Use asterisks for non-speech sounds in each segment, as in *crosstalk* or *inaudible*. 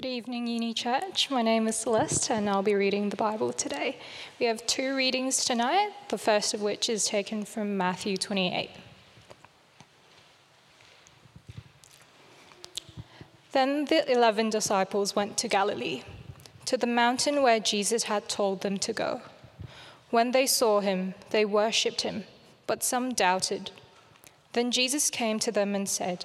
Good evening, Uni Church. My name is Celeste, and I'll be reading the Bible today. We have two readings tonight, the first of which is taken from Matthew 28. Then the eleven disciples went to Galilee, to the mountain where Jesus had told them to go. When they saw him, they worshipped him, but some doubted. Then Jesus came to them and said,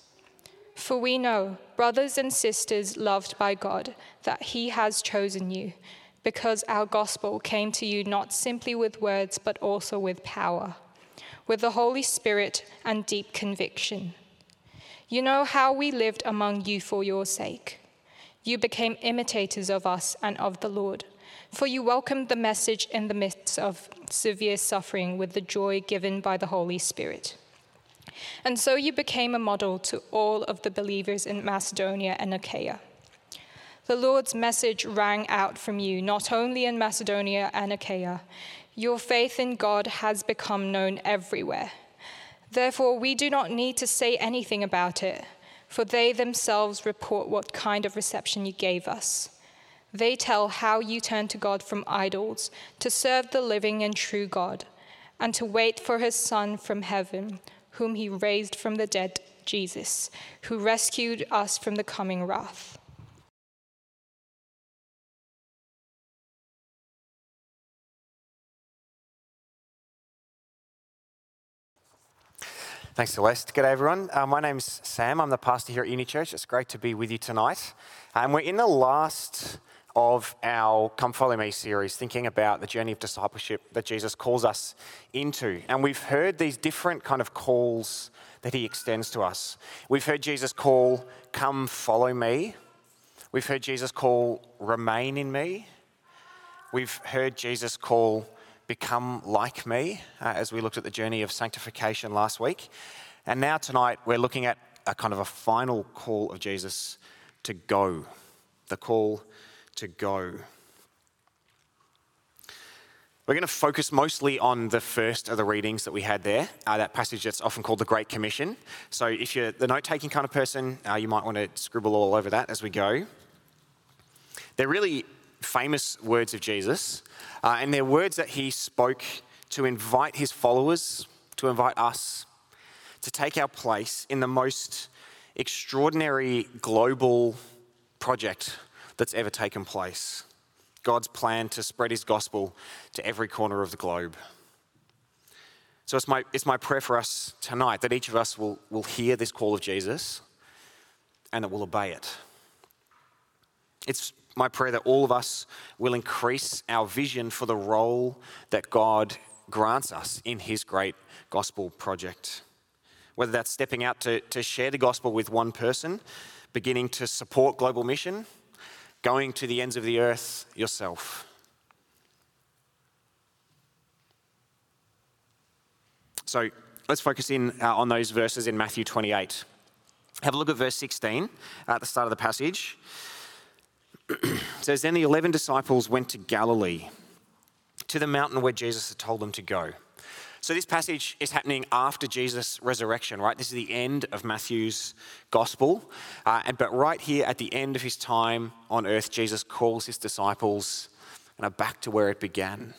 For we know, brothers and sisters loved by God, that He has chosen you, because our gospel came to you not simply with words, but also with power, with the Holy Spirit and deep conviction. You know how we lived among you for your sake. You became imitators of us and of the Lord, for you welcomed the message in the midst of severe suffering with the joy given by the Holy Spirit. And so you became a model to all of the believers in Macedonia and Achaia. The Lord's message rang out from you, not only in Macedonia and Achaia. Your faith in God has become known everywhere. Therefore, we do not need to say anything about it, for they themselves report what kind of reception you gave us. They tell how you turned to God from idols to serve the living and true God, and to wait for his Son from heaven whom he raised from the dead, Jesus, who rescued us from the coming wrath. Thanks, Celeste. Good day, everyone. Uh, my name's Sam. I'm the pastor here at Uni Church. It's great to be with you tonight. And um, we're in the last of our Come Follow Me series, thinking about the journey of discipleship that Jesus calls us into. And we've heard these different kind of calls that he extends to us. We've heard Jesus call, Come follow me. We've heard Jesus call, Remain in me. We've heard Jesus call, Become like me, uh, as we looked at the journey of sanctification last week. And now tonight, we're looking at a kind of a final call of Jesus to go. The call to go. We're going to focus mostly on the first of the readings that we had there, uh, that passage that's often called the Great Commission. So, if you're the note taking kind of person, uh, you might want to scribble all over that as we go. They're really famous words of Jesus, uh, and they're words that he spoke to invite his followers, to invite us, to take our place in the most extraordinary global project that's ever taken place. God's plan to spread his gospel to every corner of the globe. So it's my, it's my prayer for us tonight that each of us will, will hear this call of Jesus and that we'll obey it. It's my prayer that all of us will increase our vision for the role that God grants us in his great gospel project. Whether that's stepping out to, to share the gospel with one person, beginning to support global mission, going to the ends of the earth yourself. So let's focus in uh, on those verses in Matthew 28. Have a look at verse 16 at the start of the passage. *clears throat* it says, Then the 11 disciples went to Galilee, to the mountain where Jesus had told them to go. So, this passage is happening after Jesus' resurrection, right? This is the end of Matthew's gospel. Uh, and, but right here at the end of his time on earth, Jesus calls his disciples and are back to where it began.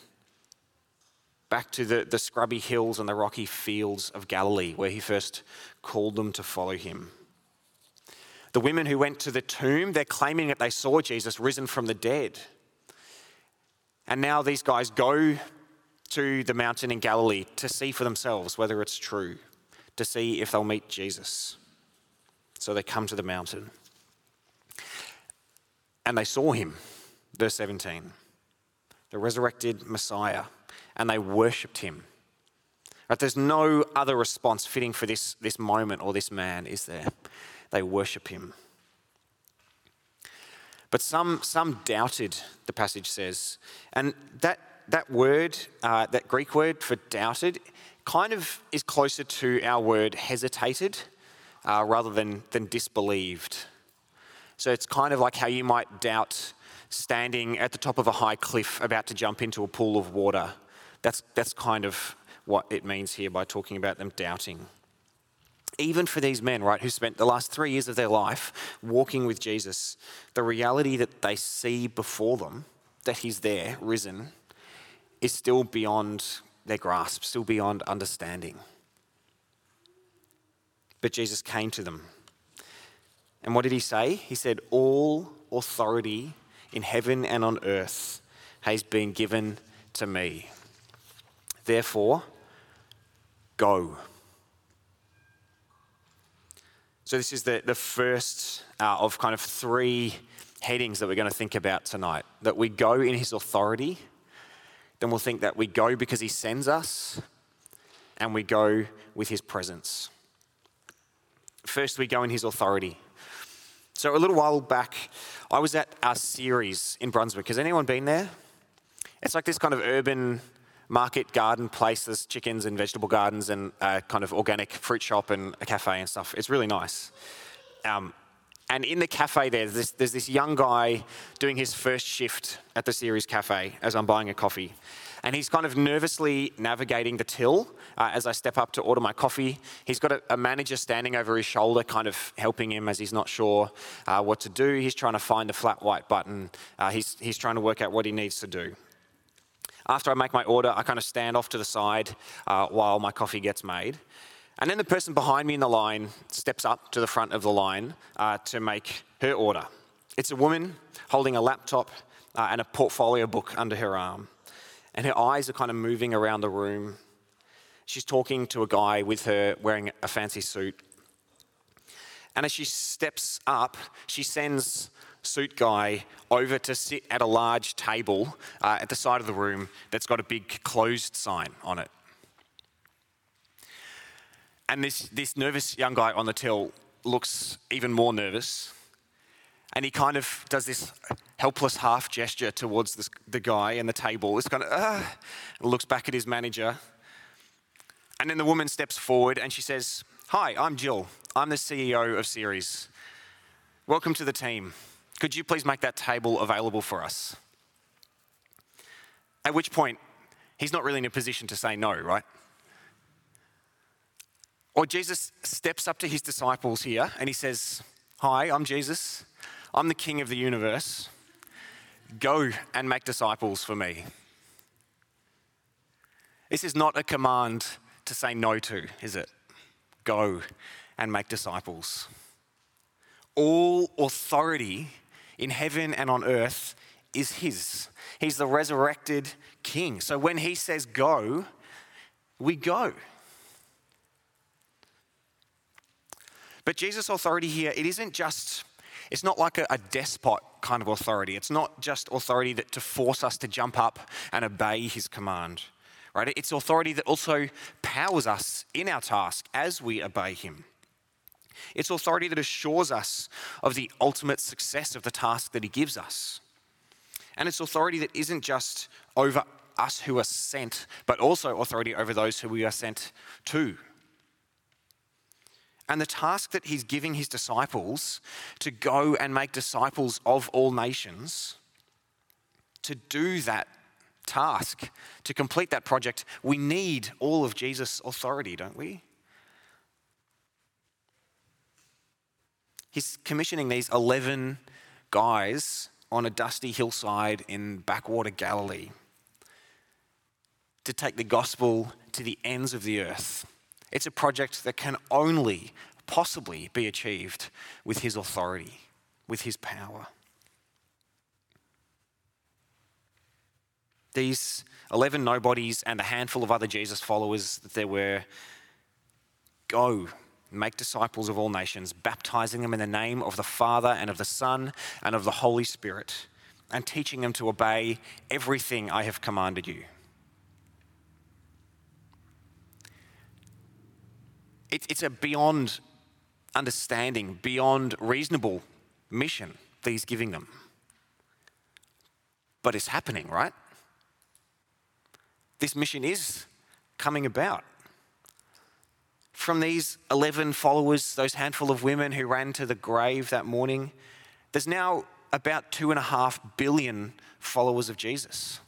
Back to the, the scrubby hills and the rocky fields of Galilee, where he first called them to follow him. The women who went to the tomb, they're claiming that they saw Jesus risen from the dead. And now these guys go to the mountain in Galilee to see for themselves whether it's true, to see if they'll meet Jesus. So they come to the mountain. And they saw him, verse 17, the resurrected Messiah, and they worshipped him. Right, there's no other response fitting for this, this moment or this man, is there? They worship him. But some, some doubted, the passage says. And that, that word, uh, that Greek word for doubted, kind of is closer to our word hesitated uh, rather than, than disbelieved. So it's kind of like how you might doubt standing at the top of a high cliff about to jump into a pool of water. That's, that's kind of what it means here by talking about them doubting. Even for these men, right, who spent the last three years of their life walking with Jesus, the reality that they see before them, that he's there, risen, is still beyond their grasp, still beyond understanding. But Jesus came to them and what did he say? He said, All authority in heaven and on earth has been given to me. Therefore, go. So, this is the, the first uh, of kind of three headings that we're going to think about tonight that we go in his authority, then we'll think that we go because he sends us, and we go with his presence. First, we go in his authority. So, a little while back, I was at our series in Brunswick. Has anyone been there? It's like this kind of urban market garden place. There's chickens and vegetable gardens and a kind of organic fruit shop and a cafe and stuff. It's really nice. Um, and in the cafe there, there's this, there's this young guy doing his first shift at the Ceres Cafe as I'm buying a coffee. And he's kind of nervously navigating the till uh, as I step up to order my coffee. He's got a, a, manager standing over his shoulder, kind of helping him as he's not sure uh, what to do. He's trying to find a flat white button. Uh, he's, he's trying to work out what he needs to do. After I make my order, I kind of stand off to the side uh, while my coffee gets made. And then the person behind me in the line steps up to the front of the line uh, to make her order. It's a woman holding a laptop uh, and a portfolio book under her arm and her eyes are kind of moving around the room. She's talking to a guy with her wearing a fancy suit. And as she steps up, she sends suit guy over to sit at a large table uh, at the side of the room that's got a big closed sign on it. And this, this nervous young guy on the till looks even more nervous and he kind of does this helpless half gesture towards this, the guy and the table. This kind of, ah, looks back at his manager. And then the woman steps forward and she says, Hi, I'm Jill. I'm the CEO of Ceres. Welcome to the team. Could you please make that table available for us? At which point, he's not really in a position to say no, right? Or Jesus steps up to his disciples here and he says, Hi, I'm Jesus. I'm the king of the universe. Go and make disciples for me. This is not a command to say no to, is it? Go and make disciples. All authority in heaven and on earth is His. He's the resurrected King. So when He says go, we go. But Jesus' authority here, it isn't just it's not like a, a despot kind of authority. It's not just authority that to force us to jump up and obey his command. Right? It's authority that also powers us in our task as we obey him. It's authority that assures us of the ultimate success of the task that he gives us. And it's authority that isn't just over us who are sent, but also authority over those who we are sent to. And the task that he's giving his disciples to go and make disciples of all nations, to do that task, to complete that project, we need all of Jesus' authority, don't we? He's commissioning these 11 guys on a dusty hillside in backwater Galilee to take the gospel to the ends of the earth. It's a project that can only possibly be achieved with his authority, with his power. These 11 nobodies and the handful of other Jesus followers that there were go, make disciples of all nations, baptizing them in the name of the Father and of the Son and of the Holy Spirit, and teaching them to obey everything I have commanded you. It, it's a beyond understanding, beyond reasonable mission that he's giving them. But it's happening, right? This mission is coming about. From these 11 followers, those handful of women who ran to the grave that morning, there's now about two and a half billion followers of Jesus.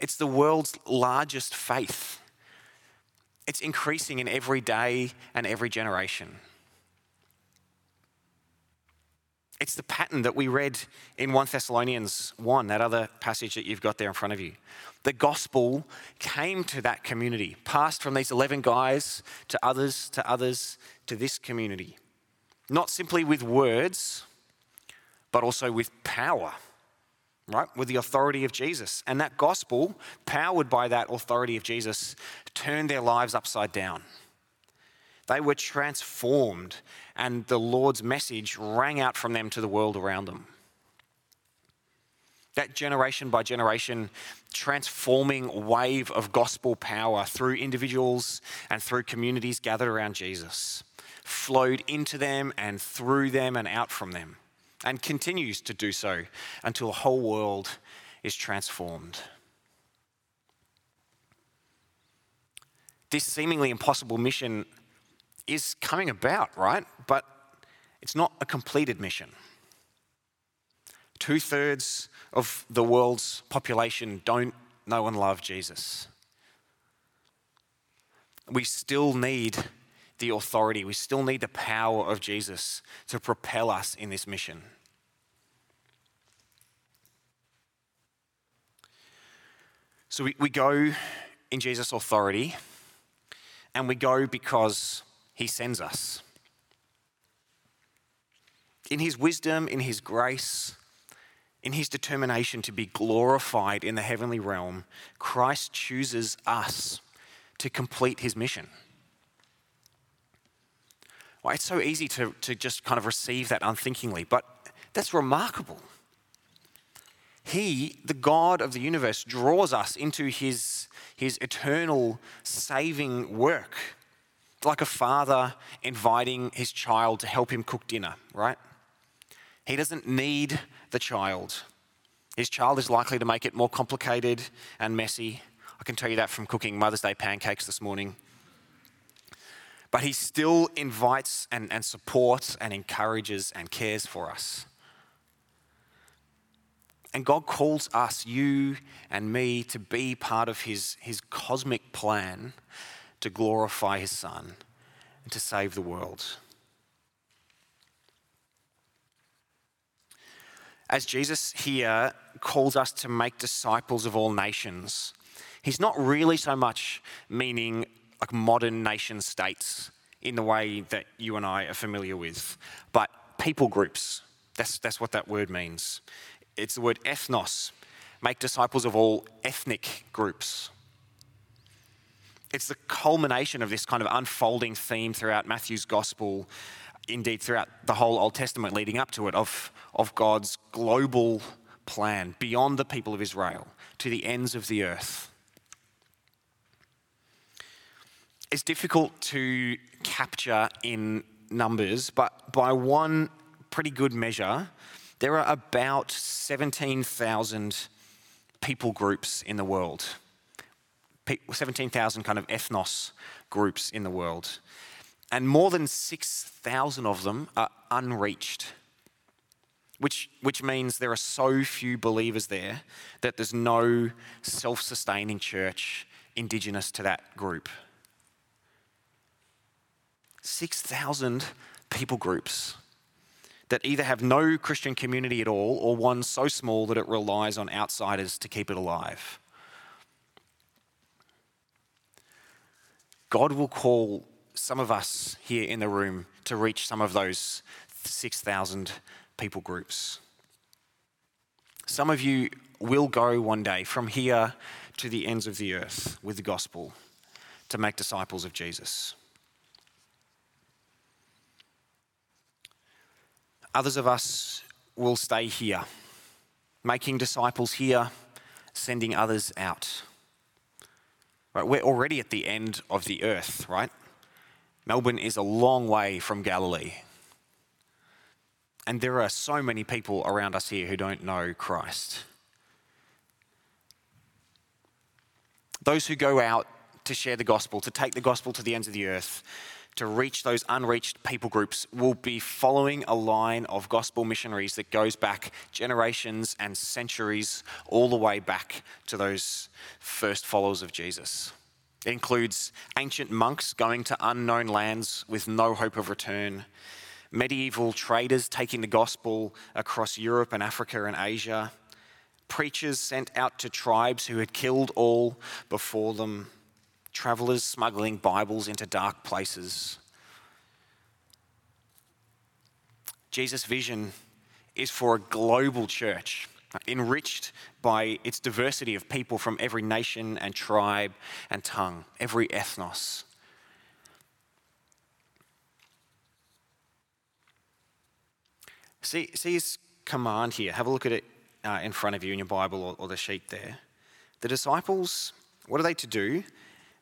It's the world's largest faith. It's increasing in every day and every generation. It's the pattern that we read in 1 Thessalonians 1, that other passage that you've got there in front of you. The gospel came to that community, passed from these 11 guys to others, to others, to this community. Not simply with words, but also with power, right? With the authority of Jesus. And that gospel, powered by that authority of Jesus, turned their lives upside down. They were transformed, and the Lord's message rang out from them to the world around them. That generation by generation transforming wave of gospel power through individuals and through communities gathered around Jesus flowed into them and through them and out from them, and continues to do so until the whole world is transformed. This seemingly impossible mission is coming about, right? But it's not a completed mission. Two thirds of the world's population don't know and love Jesus. We still need the authority, we still need the power of Jesus to propel us in this mission. So we, we go in Jesus' authority, and we go because he sends us. In his wisdom, in his grace, in his determination to be glorified in the heavenly realm, Christ chooses us to complete his mission. Well, it's so easy to, to just kind of receive that unthinkingly, but that's remarkable. He, the God of the universe, draws us into his, his eternal saving work like a father inviting his child to help him cook dinner, right? He doesn't need the child. His child is likely to make it more complicated and messy. I can tell you that from cooking Mother's Day pancakes this morning. But he still invites and, and supports and encourages and cares for us. And God calls us, you and me, to be part of his, his cosmic plan to glorify his Son and to save the world. As Jesus here calls us to make disciples of all nations, he's not really so much meaning like modern nation states in the way that you and I are familiar with, but people groups. That's, that's what that word means. It's the word ethnos, make disciples of all ethnic groups it's the culmination of this kind of unfolding theme throughout Matthew's gospel, indeed throughout the whole Old Testament leading up to it, of, of God's global plan beyond the people of Israel to the ends of the earth. It's difficult to capture in numbers, but by one pretty good measure, there are about 17,000 people groups in the world. 17,000 kind of ethnos groups in the world. And more than 6,000 of them are unreached, which, which means there are so few believers there that there's no self sustaining church indigenous to that group. 6,000 people groups that either have no Christian community at all or one so small that it relies on outsiders to keep it alive. God will call some of us here in the room to reach some of those 6,000 people groups. Some of you will go one day from here to the ends of the earth with the gospel to make disciples of Jesus. Others of us will stay here, making disciples here, sending others out. Right, we're already at the end of the earth, right? Melbourne is a long way from Galilee. And there are so many people around us here who don't know Christ. Those who go out to share the gospel, to take the gospel to the ends of the earth, to reach those unreached people groups will be following a line of gospel missionaries that goes back generations and centuries, all the way back to those first followers of Jesus. It includes ancient monks going to unknown lands with no hope of return, medieval traders taking the gospel across Europe and Africa and Asia, preachers sent out to tribes who had killed all before them travelers smuggling Bibles into dark places. Jesus' vision is for a global church, enriched by its diversity of people from every nation and tribe and tongue, every ethnos. See, see his command here. Have a look at it uh, in front of you in your Bible or, or the sheet there. The disciples, what are they to do?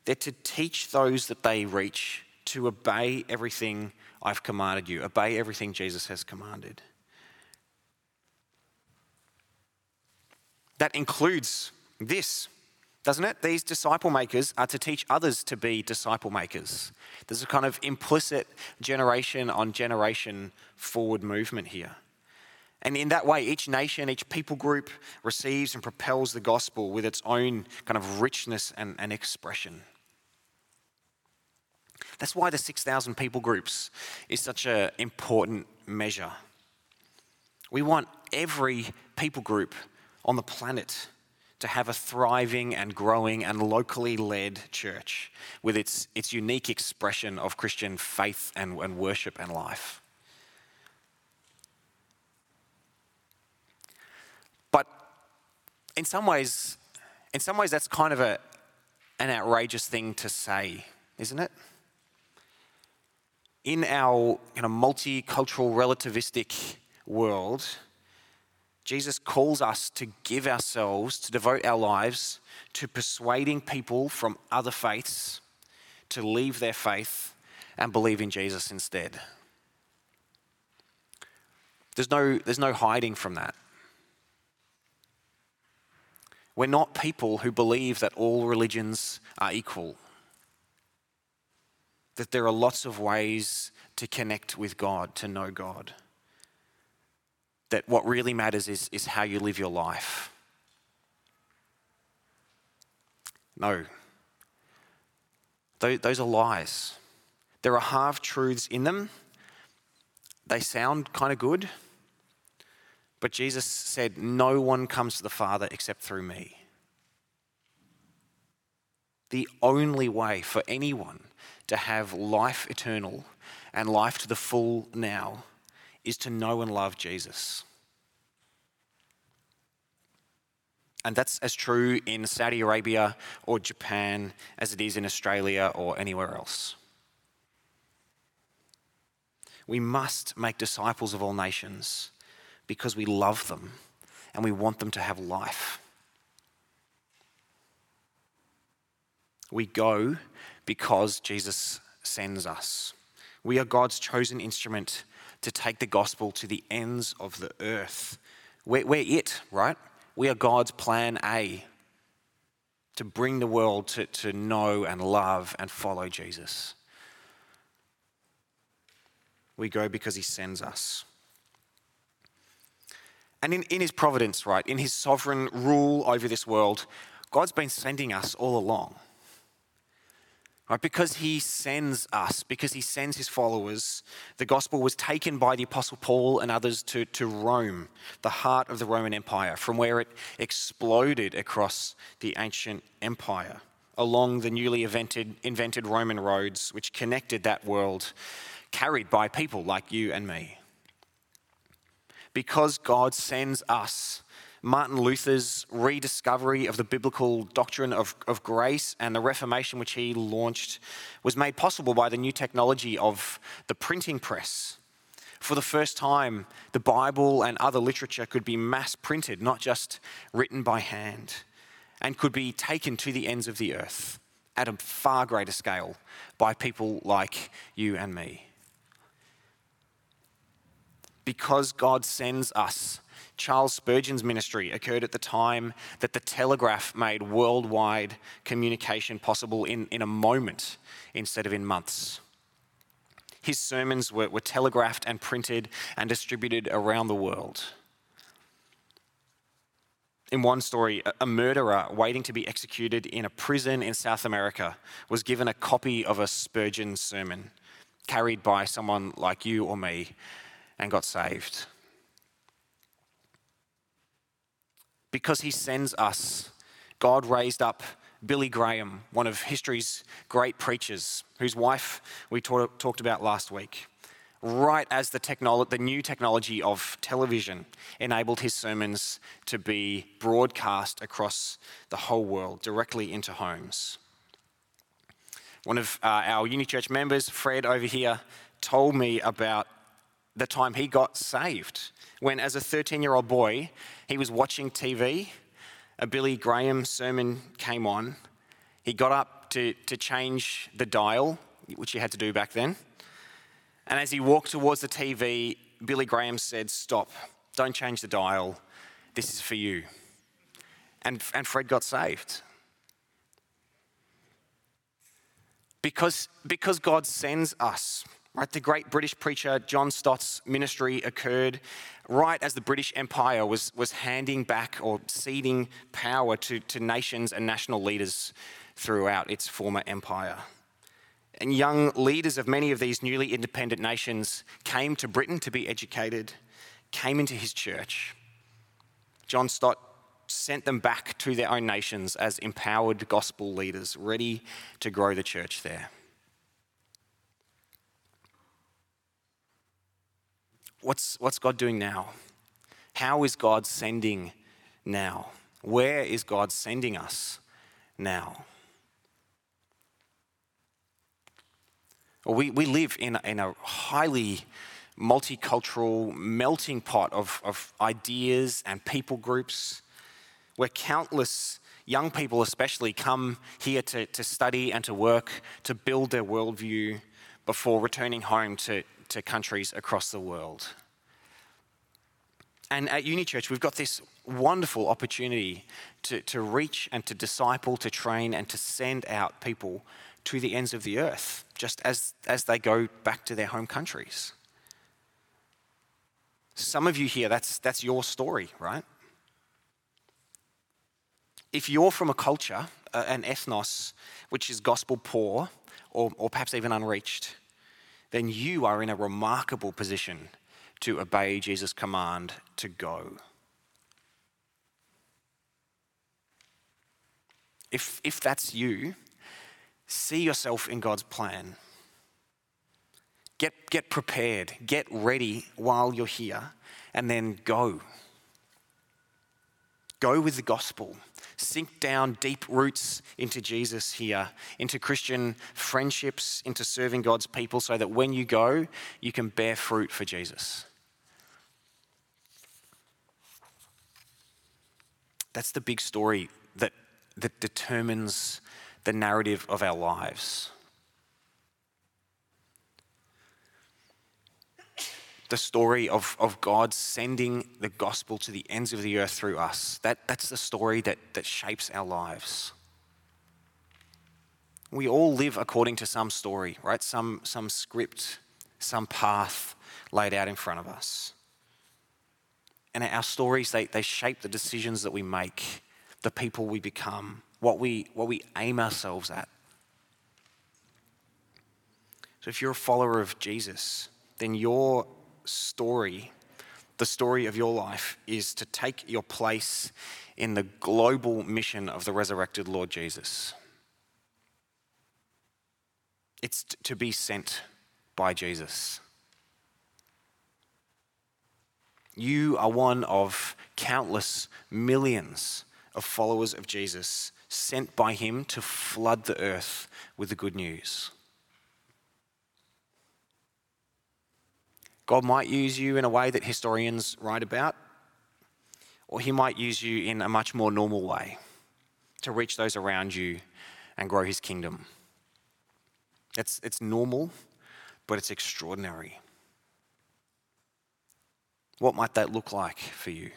They're to teach those that they reach to obey everything I've commanded you, obey everything Jesus has commanded. That includes this, doesn't it? These disciple makers are to teach others to be disciple makers. There's a kind of implicit generation on generation forward movement here. And in that way, each nation, each people group receives and propels the gospel with its own kind of richness and, and expression. That's why the 6,000 people groups is such an important measure. We want every people group on the planet to have a thriving and growing and locally led church with its, its unique expression of Christian faith and, and worship and life. But in some ways, in some ways, that's kind of a, an outrageous thing to say, isn't it? In our kind of multicultural relativistic world, Jesus calls us to give ourselves, to devote our lives to persuading people from other faiths to leave their faith and believe in Jesus instead. There's no, there's no hiding from that. We're not people who believe that all religions are equal that there are lots of ways to connect with God, to know God. That what really matters is, is how you live your life. No. Those are lies. There are half truths in them. They sound kind of good. But Jesus said, No one comes to the Father except through me. The only way for anyone to have life eternal and life to the full now is to know and love Jesus. And that's as true in Saudi Arabia or Japan as it is in Australia or anywhere else. We must make disciples of all nations because we love them and we want them to have life. We go because Jesus sends us. We are God's chosen instrument to take the gospel to the ends of the earth. We're, we're it, right? We are God's plan A to bring the world to, to know and love and follow Jesus. We go because he sends us. And in, in his providence, right, in his sovereign rule over this world, God's been sending us all along. Right? Because he sends us, because he sends his followers, the gospel was taken by the Apostle Paul and others to, to Rome, the heart of the Roman Empire, from where it exploded across the ancient empire, along the newly invented, invented Roman roads which connected that world, carried by people like you and me. Because God sends us, Martin Luther's rediscovery of the biblical doctrine of, of grace and the Reformation, which he launched, was made possible by the new technology of the printing press. For the first time, the Bible and other literature could be mass printed, not just written by hand, and could be taken to the ends of the earth at a far greater scale by people like you and me. Because God sends us Charles Spurgeon's ministry occurred at the time that the telegraph made worldwide communication possible in, in a moment instead of in months. His sermons were, were telegraphed and printed and distributed around the world. In one story, a murderer waiting to be executed in a prison in South America was given a copy of a Spurgeon sermon carried by someone like you or me and got saved. Because he sends us. God raised up Billy Graham, one of history's great preachers, whose wife we talk, talked about last week. Right as the, technolo- the new technology of television enabled his sermons to be broadcast across the whole world, directly into homes. One of uh, our Uni Church members, Fred over here, told me about the time he got saved when, as a 13 year old boy, he was watching TV. A Billy Graham sermon came on. He got up to, to change the dial, which you had to do back then. And as he walked towards the TV, Billy Graham said, Stop, don't change the dial. This is for you. And, and Fred got saved. Because, because God sends us Right, the great British preacher John Stott's ministry occurred right as the British Empire was, was handing back or ceding power to, to nations and national leaders throughout its former empire. And young leaders of many of these newly independent nations came to Britain to be educated, came into his church. John Stott sent them back to their own nations as empowered gospel leaders, ready to grow the church there. What's, what's God doing now? How is God sending now? Where is God sending us now? Well, we, we live in in a highly multicultural melting pot of, of ideas and people groups where countless young people, especially, come here to, to study and to work, to build their worldview before returning home to, to countries across the world. And at Uni Church, we've got this wonderful opportunity to, to reach and to disciple, to train, and to send out people to the ends of the earth, just as, as they go back to their home countries. Some of you here, that's, that's your story, right? If you're from a culture, an ethnos, which is gospel poor, or, or perhaps even unreached, then you are in a remarkable position to obey Jesus' command to go. If, if that's you, see yourself in God's plan. Get, get prepared, get ready while you're here, and then go. Go with the gospel sink down deep roots into Jesus here, into Christian friendships, into serving God's people, so that when you go, you can bear fruit for Jesus. That's the big story that, that determines the narrative of our lives. The story of, of God sending the gospel to the ends of the earth through us. That, that's the story that, that shapes our lives. We all live according to some story, right? Some, some script, some path laid out in front of us. And our stories, they, they shape the decisions that we make, the people we become, what we, what we aim ourselves at. So if you're a follower of Jesus, then your story, the story of your life, is to take your place in the global mission of the resurrected Lord Jesus. It's to be sent by Jesus. You are one of countless millions of followers of Jesus sent by him to flood the earth with the good news. God might use you in a way that historians write about, or he might use you in a much more normal way to reach those around you and grow his kingdom. It's, it's normal, but it's extraordinary. What might that look like for you?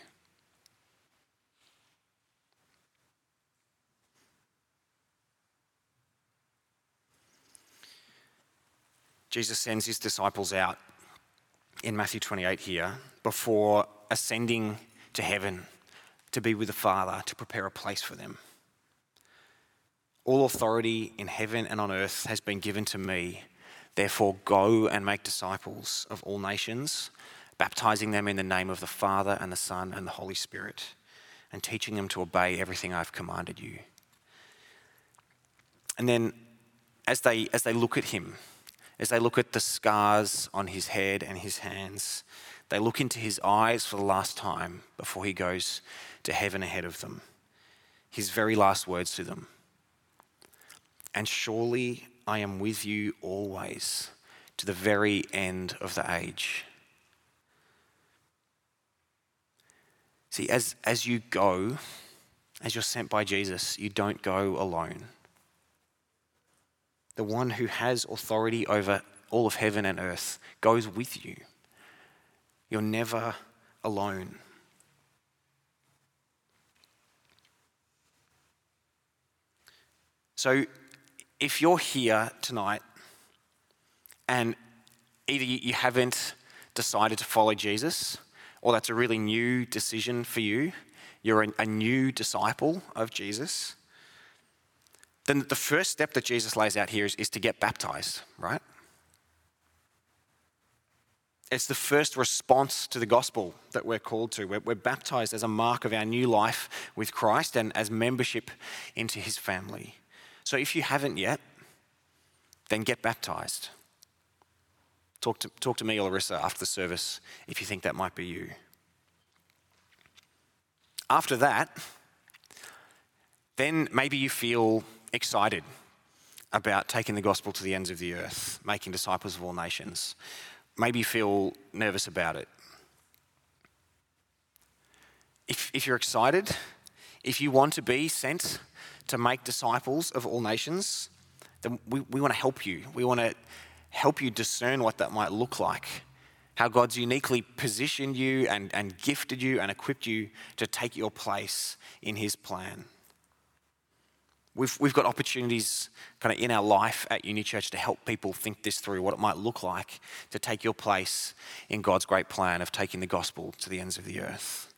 Jesus sends his disciples out in Matthew 28 here before ascending to heaven to be with the Father to prepare a place for them. All authority in heaven and on earth has been given to me. Therefore, go and make disciples of all nations, baptizing them in the name of the Father and the Son and the Holy Spirit, and teaching them to obey everything I've commanded you. And then, as they, as they look at him, as they look at the scars on his head and his hands, they look into his eyes for the last time before he goes to heaven ahead of them. His very last words to them. And surely I am with you always to the very end of the age. See, as, as you go, as you're sent by Jesus, you don't go alone the one who has authority over all of heaven and earth, goes with you. You're never alone. So, if you're here tonight and either you haven't decided to follow Jesus, or that's a really new decision for you, you're a, new disciple of Jesus, then the first step that Jesus lays out here is, is to get baptized, right? It's the first response to the gospel that we're called to. We're, we're, baptized as a mark of our new life with Christ and as membership into his family. So if you haven't yet, then get baptized. Talk to, talk to me or Larissa after the service if you think that might be you. After that, then maybe you feel excited about taking the gospel to the ends of the earth, making disciples of all nations. Maybe feel nervous about it. If, if you're excited, if you want to be sent to make disciples of all nations, then we, we want to help you. We want to help you discern what that might look like, how God's uniquely positioned you and, and gifted you and equipped you to take your place in His plan. We've, we've got opportunities kind of in our life at Uni Church to help people think this through, what it might look like to take your place in God's great plan of taking the gospel to the ends of the earth.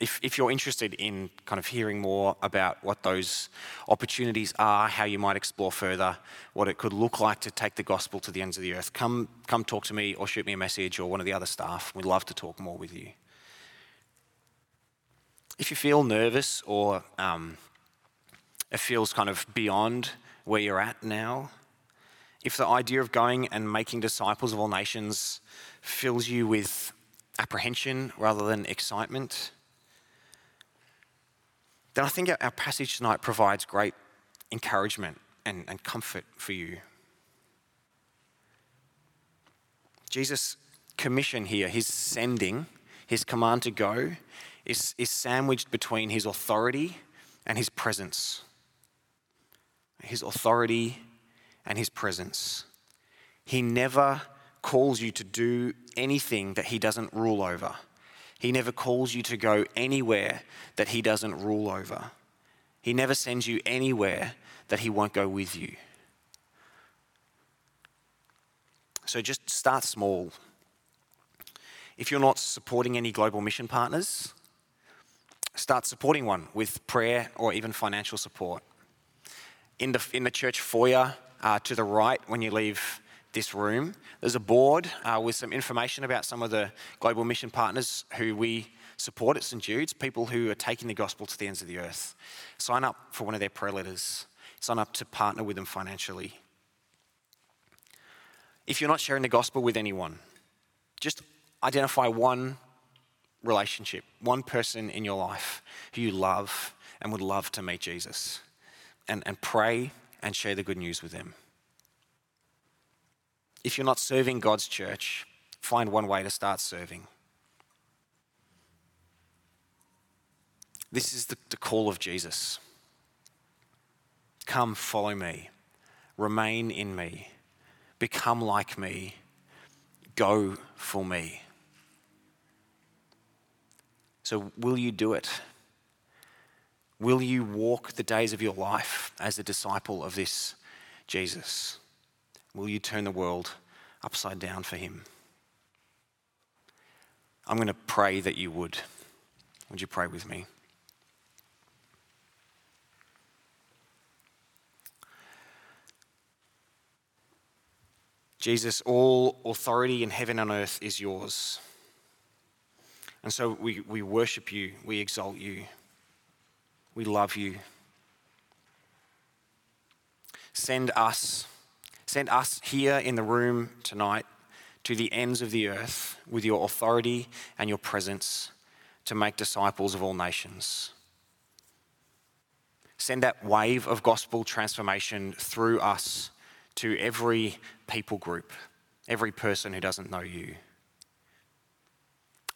If, if you're interested in kind of hearing more about what those opportunities are, how you might explore further, what it could look like to take the gospel to the ends of the earth, come, come talk to me or shoot me a message or one of the other staff. We'd love to talk more with you. If you feel nervous or um, it feels kind of beyond where you're at now, if the idea of going and making disciples of all nations fills you with apprehension rather than excitement, then I think our passage tonight provides great encouragement and, and comfort for you. Jesus' commission here, his sending, his command to go, is, is sandwiched between his authority and his presence. His authority and his presence. He never calls you to do anything that he doesn't rule over. He never calls you to go anywhere that he doesn't rule over. He never sends you anywhere that he won't go with you. So just start small. If you're not supporting any global mission partners, start supporting one with prayer or even financial support. In the, in the church foyer uh, to the right, when you leave this room, there's a board uh, with some information about some of the global mission partners who we support at St. Jude's, people who are taking the gospel to the ends of the earth. Sign up for one of their prayer letters, sign up to partner with them financially. If you're not sharing the gospel with anyone, Just identify one relationship, one person in your life who you love and would love to meet Jesus, and, and pray and share the good news with them. If you're not serving God's church, find one way to start serving. This is the, the call of Jesus. Come, follow me, remain in me, become like me, go for me. So, will you do it? Will you walk the days of your life as a disciple of this Jesus? Will you turn the world upside down for him? I'm going to pray that you would. Would you pray with me? Jesus, all authority in heaven and earth is yours. And so we, we worship you, we exalt you, we love you. Send us, send us here in the room tonight to the ends of the earth with your authority and your presence to make disciples of all nations. Send that wave of gospel transformation through us to every people group, every person who doesn't know you.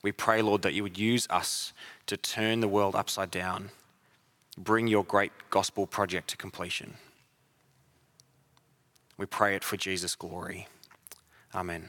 We pray, Lord, that you would use us to turn the world upside down, bring your great gospel project to completion. We pray it for Jesus' glory. Amen.